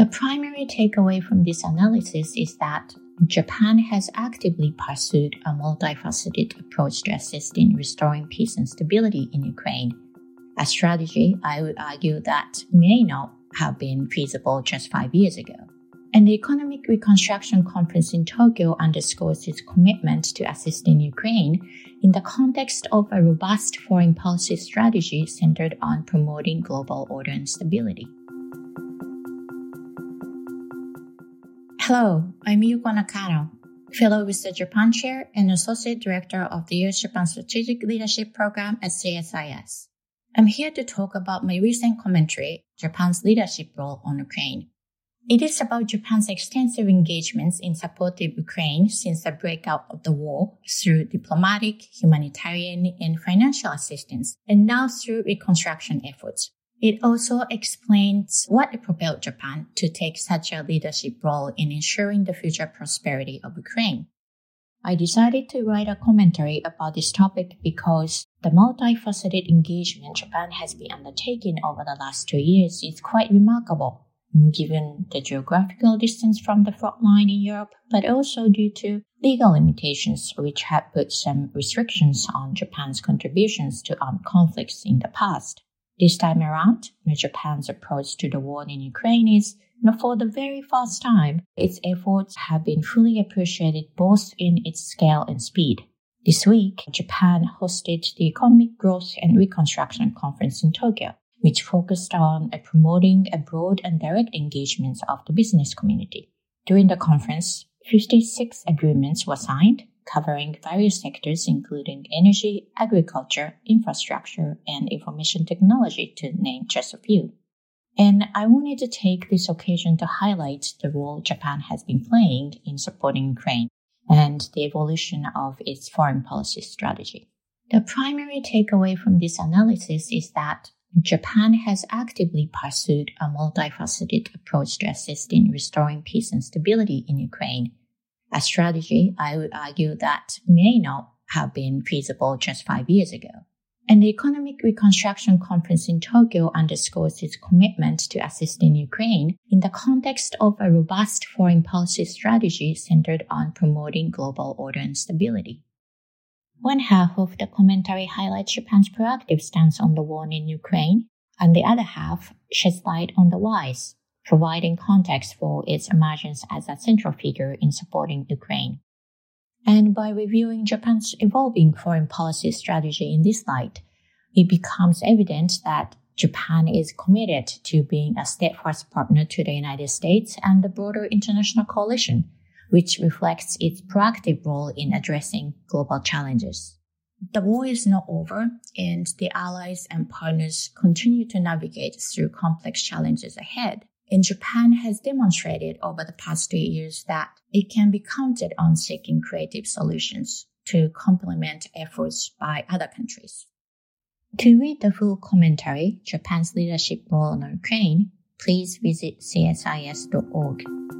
The primary takeaway from this analysis is that Japan has actively pursued a multifaceted approach to assisting in restoring peace and stability in Ukraine. A strategy I would argue that may not have been feasible just five years ago. And the Economic Reconstruction Conference in Tokyo underscores its commitment to assisting Ukraine in the context of a robust foreign policy strategy centered on promoting global order and stability. Hello, I'm Yuko Nakano, fellow with the Japan Chair and Associate Director of the US Japan Strategic Leadership Program at CSIS. I'm here to talk about my recent commentary, Japan's leadership role on Ukraine. It is about Japan's extensive engagements in support of Ukraine since the breakout of the war through diplomatic, humanitarian, and financial assistance, and now through reconstruction efforts. It also explains what propelled Japan to take such a leadership role in ensuring the future prosperity of Ukraine. I decided to write a commentary about this topic because the multifaceted engagement Japan has been undertaking over the last two years is quite remarkable, given the geographical distance from the front line in Europe, but also due to legal limitations which have put some restrictions on Japan's contributions to armed conflicts in the past. This time around, Japan's approach to the war in Ukraine is, for the very first time, its efforts have been fully appreciated both in its scale and speed. This week, Japan hosted the Economic Growth and Reconstruction Conference in Tokyo, which focused on promoting a broad and direct engagement of the business community. During the conference, 56 agreements were signed, covering various sectors including energy, agriculture, infrastructure, and information technology, to name just a few. And I wanted to take this occasion to highlight the role Japan has been playing in supporting Ukraine and the evolution of its foreign policy strategy. The primary takeaway from this analysis is that Japan has actively pursued a multifaceted approach to assisting restoring peace and stability in Ukraine a strategy I would argue that may not have been feasible just five years ago. And the Economic Reconstruction Conference in Tokyo underscores its commitment to assisting Ukraine in the context of a robust foreign policy strategy centered on promoting global order and stability. One half of the commentary highlights Japan's proactive stance on the war in Ukraine, and the other half sheds light on the whys providing context for its emergence as a central figure in supporting Ukraine. And by reviewing Japan's evolving foreign policy strategy in this light, it becomes evident that Japan is committed to being a steadfast partner to the United States and the broader international coalition, which reflects its proactive role in addressing global challenges. The war is not over, and the allies and partners continue to navigate through complex challenges ahead and Japan has demonstrated over the past two years that it can be counted on seeking creative solutions to complement efforts by other countries. To read the full commentary, Japan's leadership role on Ukraine, please visit csis.org.